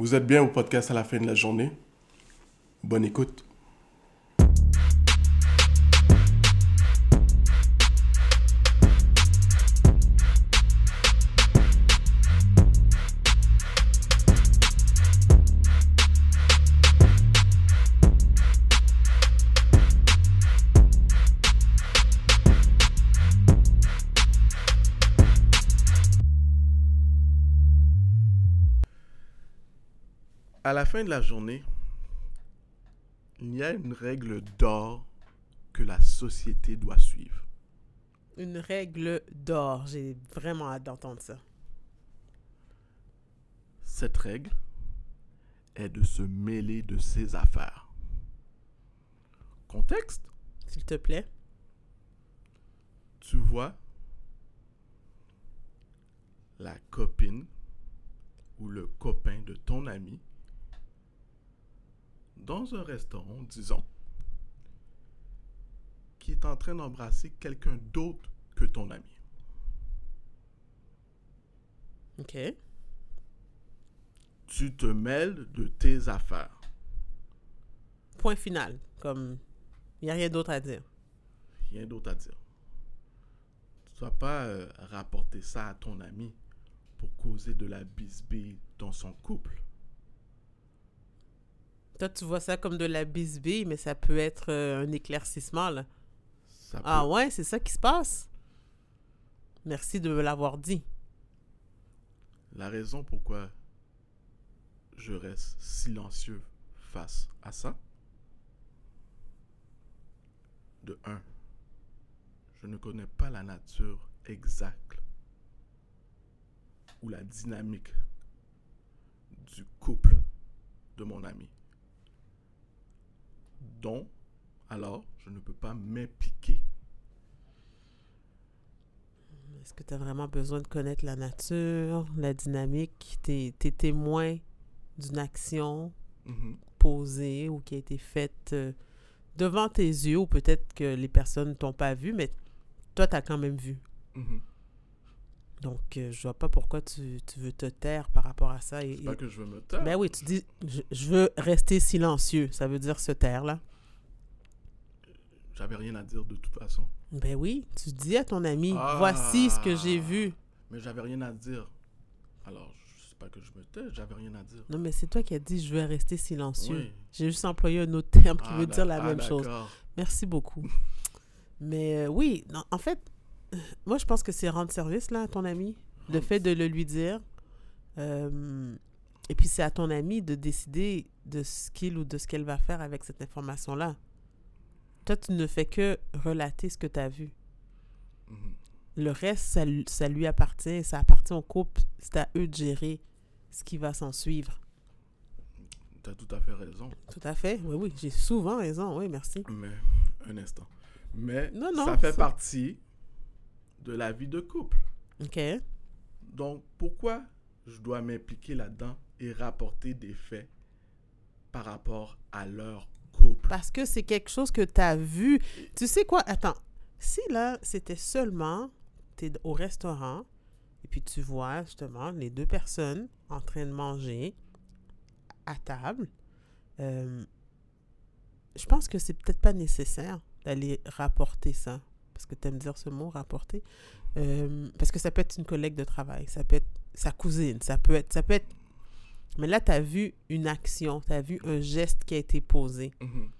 Vous êtes bien au podcast à la fin de la journée. Bonne écoute. Fin de la journée, il y a une règle d'or que la société doit suivre. Une règle d'or. J'ai vraiment hâte d'entendre ça. Cette règle est de se mêler de ses affaires. Contexte, S'il te plaît. tu vois la copine ou le copain de ton ami dans un restaurant, disons, qui est en train d'embrasser quelqu'un d'autre que ton ami. OK. Tu te mêles de tes affaires. Point final. Comme, il n'y a rien d'autre à dire. Rien d'autre à dire. Tu ne vas pas euh, rapporter ça à ton ami pour causer de la bisbille dans son couple. Toi, tu vois ça comme de la bisbille, mais ça peut être euh, un éclaircissement, là. Ça Ah peut- ouais, c'est ça qui se passe? Merci de me l'avoir dit. La raison pourquoi je reste silencieux face à ça, de un, je ne connais pas la nature exacte ou la dynamique du couple de mon ami. Donc, alors, je ne peux pas m'impliquer. Est-ce que tu as vraiment besoin de connaître la nature, la dynamique? Tu es, témoin d'une action Mhm. posée ou qui a été faite euh, devant tes yeux, ou peut-être que les personnes ne t'ont pas vu, mais toi, tu as quand même vu? Mhm. Donc, euh, je vois pas pourquoi tu, tu veux te taire par rapport à ça. Et, C'est pas et- que je veux me taire. Ben oui, tu dis, je, je veux rester silencieux. Ça veut dire se taire, là. J'avais rien à dire de toute façon. Ben oui, tu dis à ton ami, Ah. voici ce que j'ai vu. Mais j'avais rien à dire. Alors, c'est pas que je me tais, j'avais rien à dire. Non, mais c'est toi qui as dit, je veux rester silencieux. Oui. J'ai juste employé un autre terme qui Ah, veut dire la même ah, chose. Merci beaucoup. Mais euh, oui, non, en fait, moi, je pense que c'est rendre service, là, à ton ami. Le fait de le lui dire. Euh, et puis, c'est à ton ami de décider de ce qu'il ou de ce qu'elle va faire avec cette information-là. Toi, tu ne fais que relater ce que tu as vu. Mhm. Le reste, ça, lui- ça lui appartient, ça appartient au couple. C'est à eux de gérer ce qui va s'en suivre. T'as tout à fait raison. Tout à fait. Oui, oui, j'ai souvent raison. Oui, merci. Mais, un instant. Mais, Non, non, ça fait ça- partie de la vie de couple. OK. Donc, pourquoi je dois m'impliquer là-dedans et rapporter des faits par rapport à leur couple? Parce que c'est quelque chose que tu as vu. Tu sais quoi? Attends. Si là, c'était seulement, tu es au restaurant et puis tu vois justement les deux personnes en train de manger à table, euh, je pense que c'est peut-être pas nécessaire d'aller rapporter ça. Parce que tu aimes dire ce mot, rapporter. Euh, parce que ça peut être une collègue de travail, ça peut être sa cousine, ça peut être. Ça peut être... Mais là, tu as vu une action, tu as vu un geste qui a été posé. Mhm.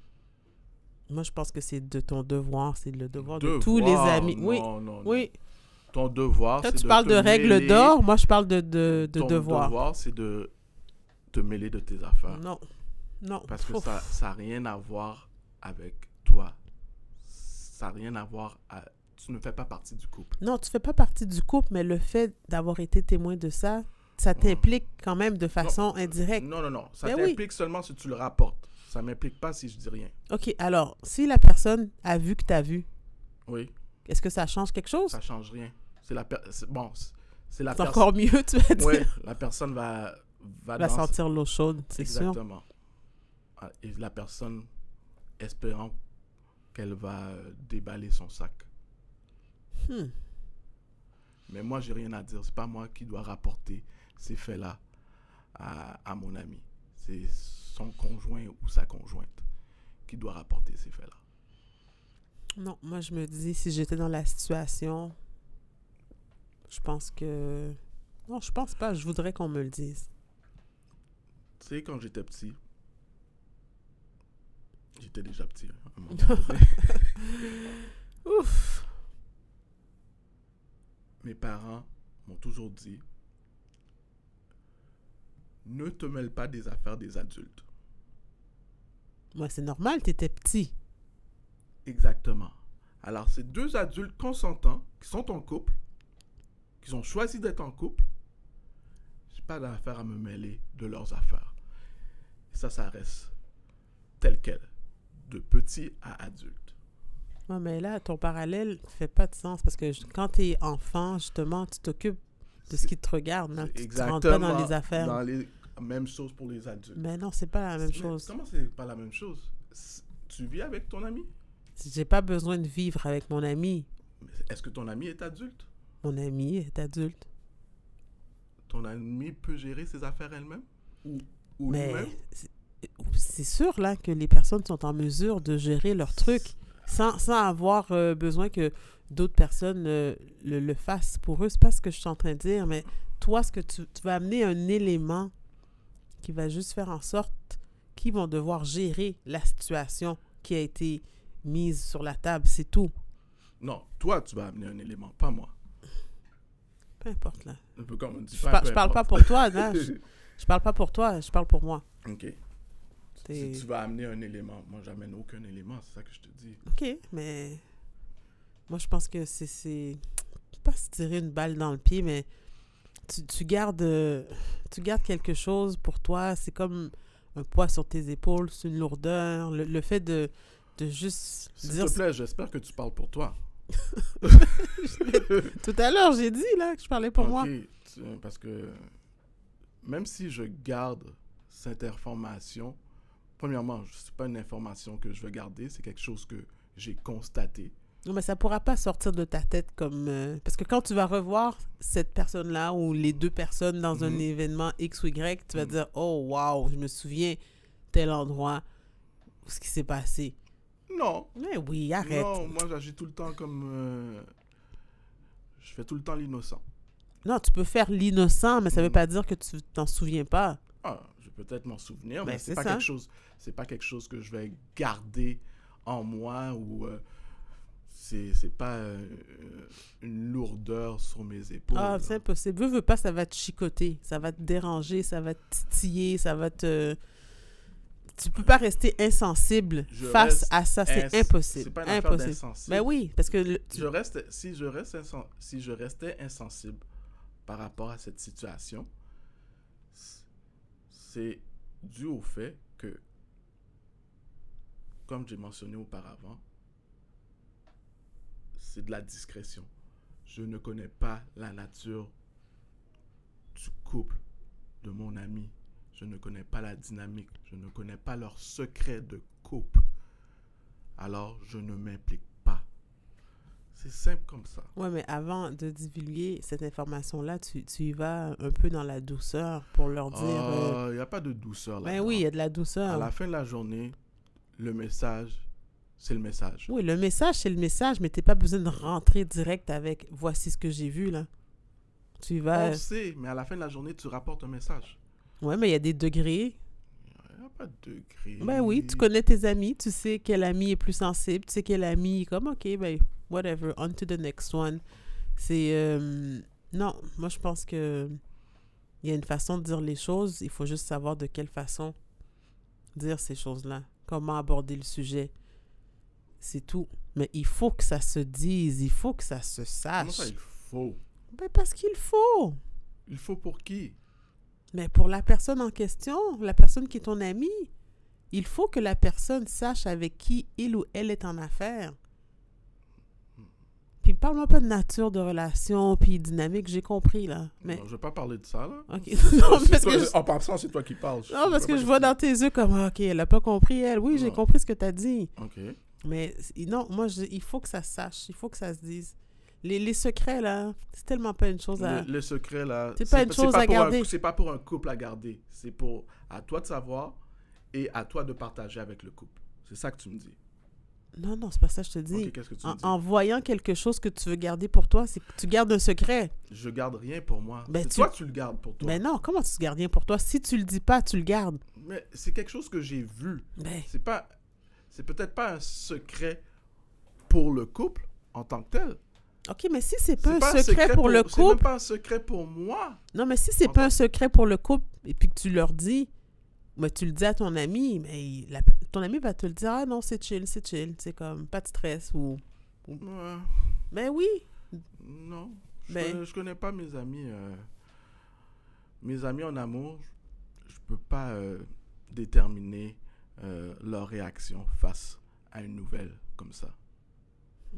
Moi, je pense que c'est de ton devoir, c'est le devoir de tous les Devoir, amis. Oui, non, non, non. oui. Ton devoir, Toi, tu de parles de règles d'or, moi, je parle de, de, de Ton devoir. devoir, c'est de te mêler de tes affaires. Non, non. Parce que Ouf. ça n'a rien à voir avec. Ça n'a rien à voir à... Tu ne fais pas partie du couple. Non, tu fais pas partie du couple, mais le fait d'avoir été témoin de ça, ça t'implique quand même de façon indirecte. Non, non, non. Ça Ben oui. t'implique seulement si tu le rapportes. Ça m'implique pas si je dis rien. OK, alors, si la personne a vu que tu as vu, Oui, est-ce que ça change quelque chose? ça change rien. C'est la per- Bon, c'est- la personne... encore mieux, tu vas dire. Oui, la personne va... Va, va sentir l'eau chaude, c'est sûr. Exactement. Ah, Et la personne espérant qu'elle va euh, déballer son sac. Hmm. Mais moi, j'ai rien à dire. C'est pas moi qui dois rapporter ces faits-là à, à mon ami. C'est son conjoint ou sa conjointe qui doit rapporter ces faits-là. Non, moi je me dis, si j'étais dans la situation, je pense que... Non, je pense pas, je voudrais qu'on me le dise. Tu sais, quand j'étais petit, j'étais déjà petit. hein. Ouf! Mes parents m'ont toujours dit ne te mêle pas des affaires des adultes. Moi, c'est normal, t'étais petit. Exactement. Alors, c'est deux adultes consentants qui sont en couple, qui ont choisi d'être en couple. J'ai pas d'affaire à me mêler de leurs affaires. Et ça, ça reste tel quel, de petit à adulte. Ouais, mais là, ton parallèle fait pas de sens parce que quand t'es enfant, justement, tu t'occupes de ce qui te regarde. C'est Tu te rentres pas dans les affaires. Dans les même chose pour les adultes. Mais non, c'est pas la même chose. Comment c'est pas la même chose? Tu vis avec ton ami? J'ai pas besoin de vivre avec mon ami. Est-ce que ton ami est adulte? Mon ami est adulte. Ton ami peut gérer ses affaires elle-même? Ou, ou Mais lui-même? C'est- sûr là que les personnes sont en mesure de gérer leurs trucs sans, sans avoir euh, besoin que d'autres personnes euh, le, le fassent pour eux. C'est pas ce que je suis en train de dire, mais toi, ce que tu, tu vas amener un élément qui va juste faire en sorte qu'ils vont devoir gérer la situation qui a été mise sur la table, c'est tout. Non, toi, tu vas amener un élément, pas moi. Peu importe là. Un peu comme on dit Je, pas, je parle pas pour toi, je parle pas pour toi, je parle pour moi. ok. Si tu vas amener un élément, moi, j'amène aucun élément, c'est ça que je te dis. OK, mais moi, je pense que c'est. c'est pas se tirer une balle dans le pied, mais tu, tu gardes tu gardes quelque chose pour toi. C'est comme un poids sur tes épaules, c'est une lourdeur. Le, le fait de, de juste S'il dire. te plaît, j'espère que tu parles pour toi. Tout à l'heure, j'ai dit là que je parlais pour moi. Ok, tu- parce que même si je garde cette information, premièrement, ce n'est pas une information que je veux garder, c'est quelque chose que j'ai constaté. Non, mais ça pourra pas sortir de ta tête comme. euh, parce que quand tu vas revoir cette personne-là ou les deux personnes dans un Mhm. événement X ou Y, tu vas Mhm. dire Oh, wow, je me souviens tel endroit, ce qui s'est passé. Non, Mais oui, arrête. non, moi j'agis tout le temps comme... euh, je fais tout le temps l'innocent. Non, tu peux faire l'innocent, mais ça veut Mhm. pas dire que tu t'en souviens pas. Ah, peut-être m'en souvenir, Ben, mais c'est pas ça. quelque chose. C'est pas quelque chose que je vais garder en moi ou euh, c'est c'est pas euh, une lourdeur sur mes épaules. Ah, c'est impossible. Veux, veux pas, ça va te chicoter, ça va te déranger, ça va te titiller, ça va te. Tu peux pas rester insensible Je face à ça, c'est impossible. C'est pas une affaire impossible. d'insensible. Ben oui, parce que le- Je reste, si, je reste si je restais insensible par rapport à cette situation, c'est dû au fait que, comme j'ai mentionné auparavant, c'est de la discrétion. Je ne connais pas la nature du couple de mon ami. Je ne connais pas la dynamique. Je ne connais pas leur secret de couple. Alors, je ne m'implique. C'est simple comme ça. Ouais, mais avant de divulguer cette information-là, tu, tu y vas un peu dans la douceur pour leur dire. euh, Il n'y a pas de douceur là. ben oui, il y a de la À douceur. la fin de la journée, le message, c'est le message. Oui, le message, c'est le message, mais t'es pas besoin de rentrer direct avec voici ce que j'ai vu, là. Tu y On vas. le sait, mais à la fin de la journée, tu rapportes un message. Ouais, mais il y a des degrés. Il n'y a pas de degré. Ben oui, tu connais tes amis, tu sais quel ami est plus sensible, tu sais quel ami comme, ok, ben, whatever, on to the next one. C'est. euh, non, moi, je pense que. Il y a une façon de dire les choses, il faut juste savoir de quelle façon dire ces choses-là, comment aborder le sujet. C'est tout. Mais il faut que ça se dise, il faut que ça se Comment sache. ça, il faut? Ben parce qu'il faut. Il faut pour qui? Mais pour la personne en question, la personne qui est ton ami, il faut que la personne sache avec qui il ou elle est en affaire. Puis parle-moi pas de nature de relation, puis dynamique, j'ai compris là. Mais Non, Je ne vais pas parler de ça, là. ok, non, parce que je, En passant, c'est toi qui parles. non, parce que je vois dans tes yeux comme ah, ok, elle a pas compris elle. Oui, j'ai Non. compris ce que tu as dit. Ok. Mais non, moi je- il faut que ça se sache, il faut que ça se dise. Les, les secrets, là, c'est tellement pas une chose à... Le, le secret, là. C'est pas une chose à un- garder. C'est pas pour un couple à garder. C'est pour à toi de savoir et à toi de partager avec le couple. C'est ça que tu me dis. Non, non, c'est pas ça je te dis. Que tu en, me dis? en voyant quelque chose que tu veux garder pour toi, c'est que tu gardes un secret. Je garde rien pour moi. Ben, c'est tu- toi tu le gardes pour toi. Mais non, comment tu gardes rien pour toi? Si tu le dis pas, tu le gardes. Mais c'est quelque chose que j'ai vu. Ben, C'est pas, c'est peut-être pas un secret pour le couple en tant que tel. OK, mais si c'est pas C'est un secret, pour, le C'est même couple... pas un secret pour moi. Non, mais si c'est pas un secret pour le couple et puis que tu leur dis, mais tu le dis à ton ami, mais la- ton ami va te le dire, ah non, c'est chill, c'est chill, c'est comme pas de stress ou... Ouais, Mais oui, non. Je, Ben- connais, je connais pas mes amis. euh, mes amis en amour, je, je peux pas euh, déterminer euh, leur réaction face à une nouvelle comme ça.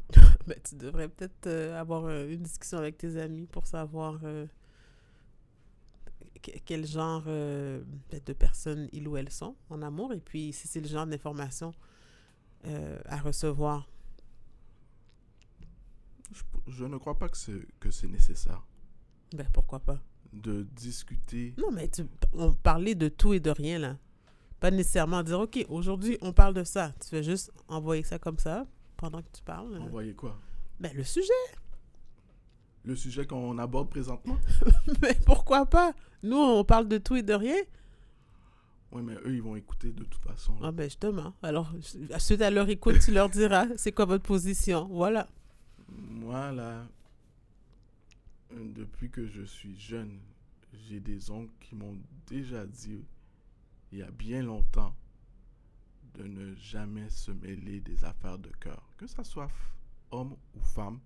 ben, tu devrais peut-être avoir une discussion avec tes amis pour savoir quel genre euh, ben, de personnes ils ou elles sont en amour et puis si c'est le genre d'information euh, à recevoir. Je, je ne crois pas que c'est, que c'est nécessaire Ben pourquoi pas? de discuter. Non, mais tu, on parlait de tout et de rien, là. Pas nécessairement dire, OK, aujourd'hui, on parle de ça. Tu fais juste envoyer ça comme ça pendant que tu parles. Envoyer quoi? Ben, le sujet. Le sujet qu'on aborde présentement mais pourquoi pas? Nous, on parle de tout et de rien. Oui, mais eux, ils vont écouter de toute façon. Ah, ben, justement. Alors, suite à leur écoute, tu leur diras, c'est quoi votre position? Voilà. Moi, là, depuis que je suis jeune, j'ai des oncles qui m'ont déjà dit, il y a bien longtemps, de ne jamais se mêler des affaires de cœur. Que ça soit homme ou femme,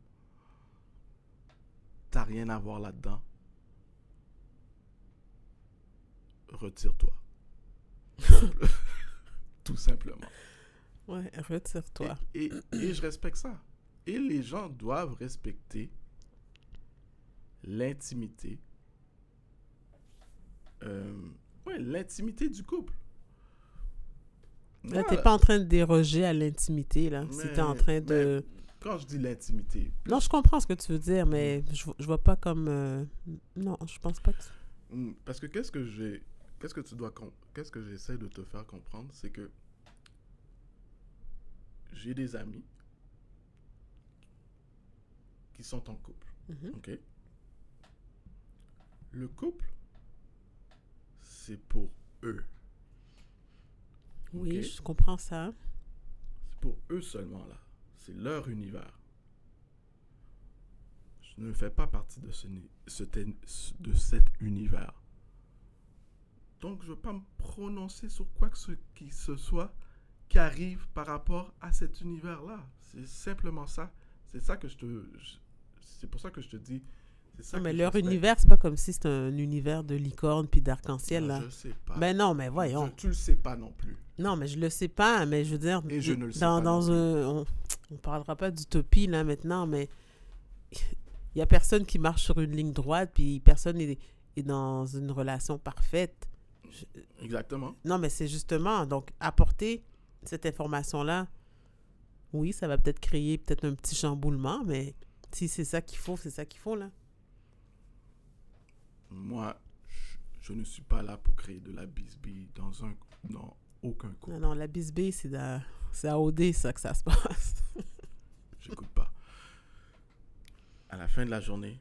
t'as rien à voir là-dedans. Retire-toi. Tout simplement. Ouais, retire-toi. Et, et- et je respecte ça. Et les gens doivent respecter l'intimité. Euh, ouais, l'intimité du couple. Là, t'es pas en train de déroger à l'intimité, là. Si t'es en train de... mais Quand je dis l'intimité, Non, je comprends ce que tu veux dire, mais je, je vois pas comme... euh, Non, je pense pas que... Hmm, Parce que qu'est-ce que j'ai, qu'est-ce que tu dois, qu'est-ce que j'essaie de te faire comprendre, c'est que j'ai des amis qui sont en couple, Mhm. ok? Le couple, c'est pour eux, Oui, je comprends ça. c'est pour eux seulement là, c'est leur univers. Je ne fais pas partie de ce, de cet univers. Donc, je ne veux pas me prononcer sur quoi que ce qui soit qui arrive par rapport à cet univers-là. C'est simplement ça. C'est ça que je te. C'est pour ça que je te dis. Ça Non, mais leur univers, c'est pas comme si c'était un univers de licorne puis d'arc-en-ciel, là. Je sais pas. Ben non, mais voyons. Je- tu le sais pas non plus. Non, mais je le sais pas, mais je veux dire... Et je ne le sais dans, pas dans un... On, on parlera pas d'utopie, là, maintenant, mais... Il y a personne qui marche sur une ligne droite, puis personne est, est dans une relation parfaite. Exactement. Non, mais c'est justement, donc, apporter cette information-là, oui, ça va peut-être créer peut-être un petit chamboulement, mais si c'est ça qu'il faut, c'est ça qu'il faut, là. Moi, je, je ne suis pas là pour créer de la bisbille dans un dans aucun couple. Non, non, la bisbille, c'est à, c'est à OD, ça, que ça se passe. J'écoute pas. À la fin de la journée,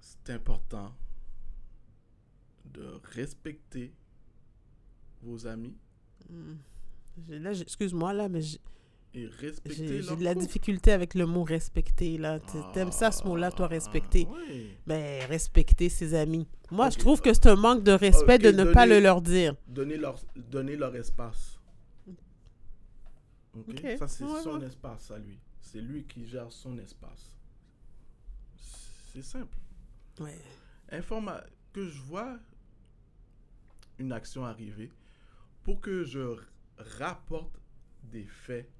c'est important de respecter vos amis Là, j'ai- excuse-moi, là, mais j'ai et respecter de la difficulté avec le mot respecter, là. Tu- T'aimes ça, ce mot-là, toi, respecter. Ah, oui. Mais respecter ses amis. Moi, je trouve que c'est un manque de respect de ne pas le leur dire. Donner leur, donner leur espace. Ok? Ok, Ça, c'est ouais, son ouais. espace à lui. C'est lui qui gère son espace. C'est simple. Ouais. Informa que je vois une action arriver pour que je rapporte des faits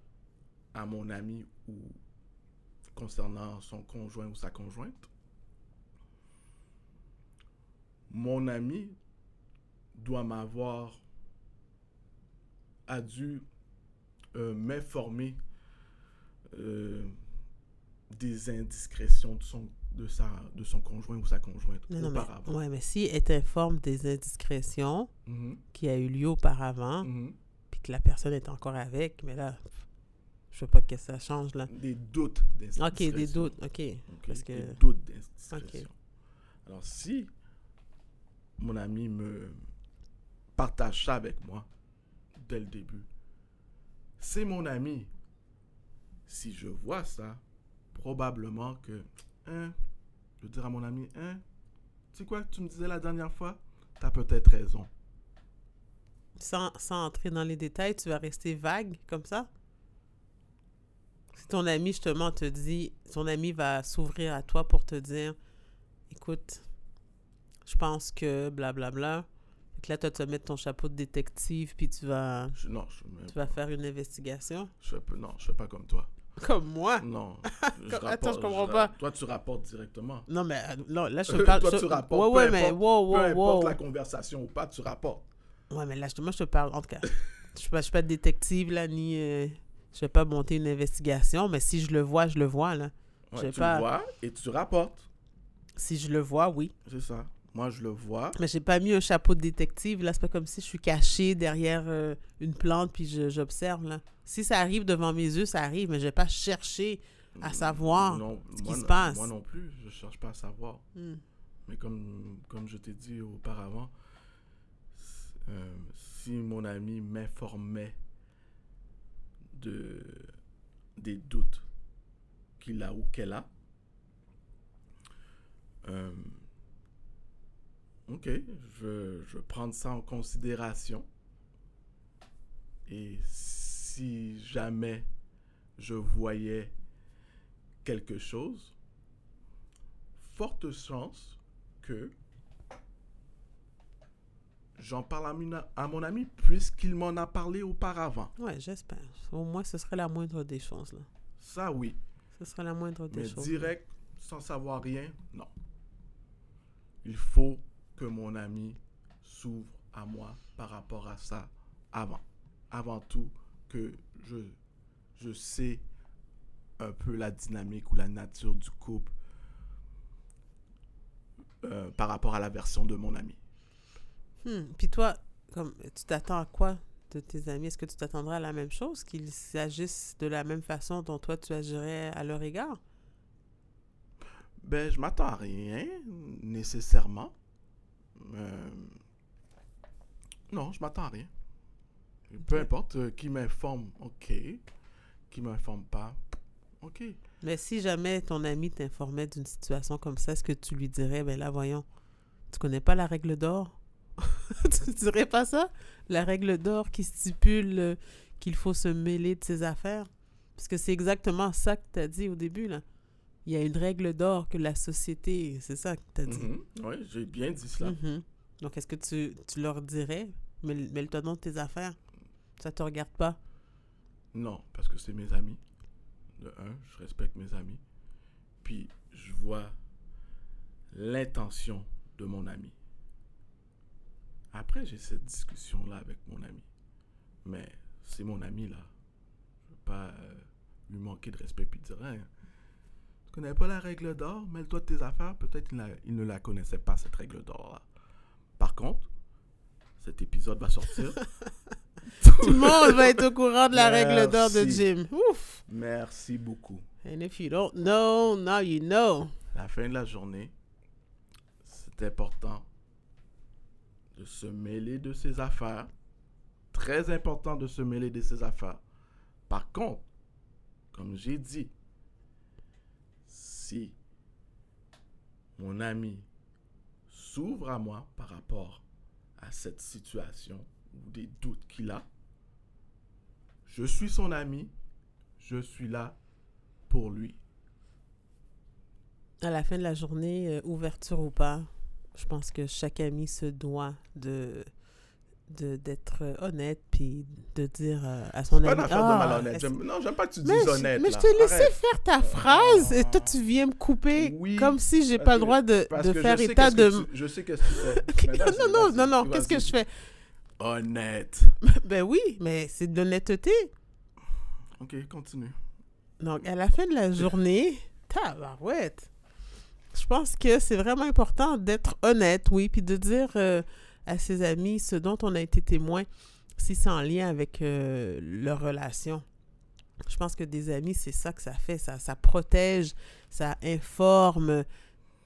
à mon ami ou concernant son conjoint ou sa conjointe. Mon ami doit m'avoir a dû euh, m'informer euh, des indiscrétions de son, de sa, de son conjoint ou sa conjointe Non, non, mais, auparavant. ouais, mais si elle t'informe des indiscrétions Mhm, qui a eu lieu auparavant, mhm. puis que la personne est encore avec, mais là, je sais pas que ça change, là. Des doutes d'indiscrétion. Ok, des doutes, ok. Ok, Parce que- Des doutes d'indiscrétion. Alors, si mon ami me partage ça avec moi dès le début, c'est mon ami. Si je vois ça, probablement que, hein, je dire à mon ami, hein, tu sais quoi, tu me disais la dernière fois, tu as peut-être raison. Sans, sans entrer dans les détails, tu vas rester vague comme ça? Si ton ami, justement, te dit, ton ami va s'ouvrir à toi pour te dire, écoute, je pense que blablabla. Fait là, toi, tu vas mettre ton chapeau de détective, puis tu vas, Je- non, je, me- tu vas faire une investigation? je fais, non, je fais pas comme toi. Comme moi? Non. Attends, je comprends pas. Toi, tu rapportes directement. Non, mais euh, non, là, je te parle... Toi, tu rapportes. Ouais, peu ouais, mais importe- wow, Peu wow, importe wow. la conversation ou pas, tu rapportes. Ouais, mais là, justement, je te parle, en tout cas, je suis pas, je suis pas détective, là, ni... euh, je vais pas monter une investigation, mais si je le vois, je le vois, là. Ouais, J'ai tu pas- le vois et tu rapportes. Si je le vois, oui. C'est ça. Moi, je le vois. Mais j'ai pas mis un chapeau de détective, là. C'est pas comme si je suis cachée derrière euh, une plante puis j'observe, là. Si ça arrive devant mes yeux, ça arrive, mais je vais pas chercher à savoir Non, ce qui se passe. Moi non plus, je cherche pas à savoir. Hmm. Mais comme, comme je t'ai dit auparavant, euh, si mon ami m'informait de, des doutes qu'il a ou qu'elle a, euh, ok, je, je vais prendre ça en considération. Et si jamais je voyais quelque chose, forte chance que j'en parle à, mon ami puisqu'il m'en a parlé auparavant. Ouais, j'espère. Au moins, ce serait la moindre des choses, là. Ça, oui. Ce serait la moindre des Mais choses. direct, sans savoir rien, non. Il faut que mon ami s'ouvre à moi par rapport à ça avant. Avant tout, que je, je sais un peu la dynamique ou la nature du couple euh, par rapport à la version de mon ami. Hmm. Puis toi, comme, tu t'attends à quoi de tes amis? Est-ce que tu t'attendrais à la même chose, qu'ils agissent de la même façon dont toi tu agirais à leur égard? Ben, je m'attends à rien, nécessairement. Euh, non, je m'attends à rien. Peu importe, euh, qui m'informe, ok. Qui m'informe pas, ok. Mais si jamais ton ami t'informait d'une situation comme ça, est-ce que tu lui dirais, ben là, voyons, tu connais pas la règle d'or? tu dirais pas ça? La règle d'or qui stipule euh, qu'il faut se mêler de ses affaires? Parce que c'est exactement ça que tu as dit au début, là. Il y a une règle d'or que la société, c'est ça que tu as dit. Oui, j'ai bien dit cela. Mhm. Donc, est-ce que tu, tu leur dirais, mêle- mêle-toi donc de tes affaires? Ça te regarde pas? Non, parce que c'est mes amis. De un, je respecte mes amis. Puis, je vois l'intention de mon ami. Après, j'ai cette discussion-là avec mon ami. Mais c'est mon ami, là. Je ne veux pas euh, lui manquer de respect puis dire Hein, Tu connais pas la règle d'or Mêle-toi de tes affaires. Peut-être il ne la connaissait pas, cette règle d'or-là. Par contre, cet épisode va sortir. Tout le monde va être au courant de la règle d'or de Merci. Jim. Ouf! Merci beaucoup. And if you don't know, now you know. la fin de la journée, c'est important de se mêler de ses affaires. Très important de se mêler de ses affaires. Par contre, comme j'ai dit, si mon ami s'ouvre à moi par rapport à cette situation ou des doutes qu'il a, je suis son ami, je suis là pour lui. À la fin de la journée, euh, ouverture ou pas, je pense que chaque ami se doit de de- d'être euh, honnête puis de dire euh, à son Pas ami d'affaire Ah, de malhonnête. est-ce- J'aime- Non, j'aime pas que tu dises honnête. mais je laissé Arrête. faire ta phrase et toi tu viens me couper comme si j'ai pas le droit de, faire état de Je sais qu'est-ce que tu fais. Non non non non qu'est-ce que je fais? Honnête. ben oui mais c'est de l'honnêteté Ok, continue. donc à la fin de la journée Tabarouette. Je pense que c'est vraiment important d'être honnête, oui, puis de dire euh, à ses amis ce dont on a été témoin, si c'est en lien avec euh, leur relation. Je pense que des amis, c'est ça que ça fait. Ça, ça protège, ça informe.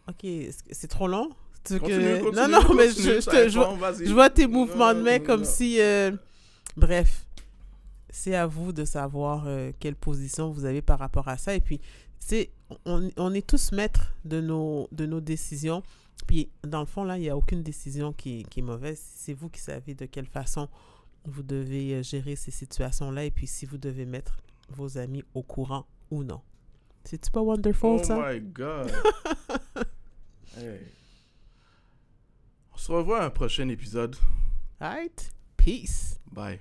Ok, c'est trop long? Que- Continue, non, non, mais je, je te, je, vois- je vois tes mouvements de main comme non. si... euh, Bref, c'est à vous de savoir euh, quelle position vous avez par rapport à ça. Et puis, c'est, on, on est tous maîtres de nos, de nos décisions. Puis, dans le fond, là, il n'y a aucune décision qui, qui est mauvaise. C'est vous qui savez de quelle façon vous devez euh, gérer ces situations-là et puis si vous devez mettre vos amis au courant ou non. C'est-tu pas wonderful, Oh ça? my God. Hey. On se revoit à un prochain épisode. Alright? Peace. Bye.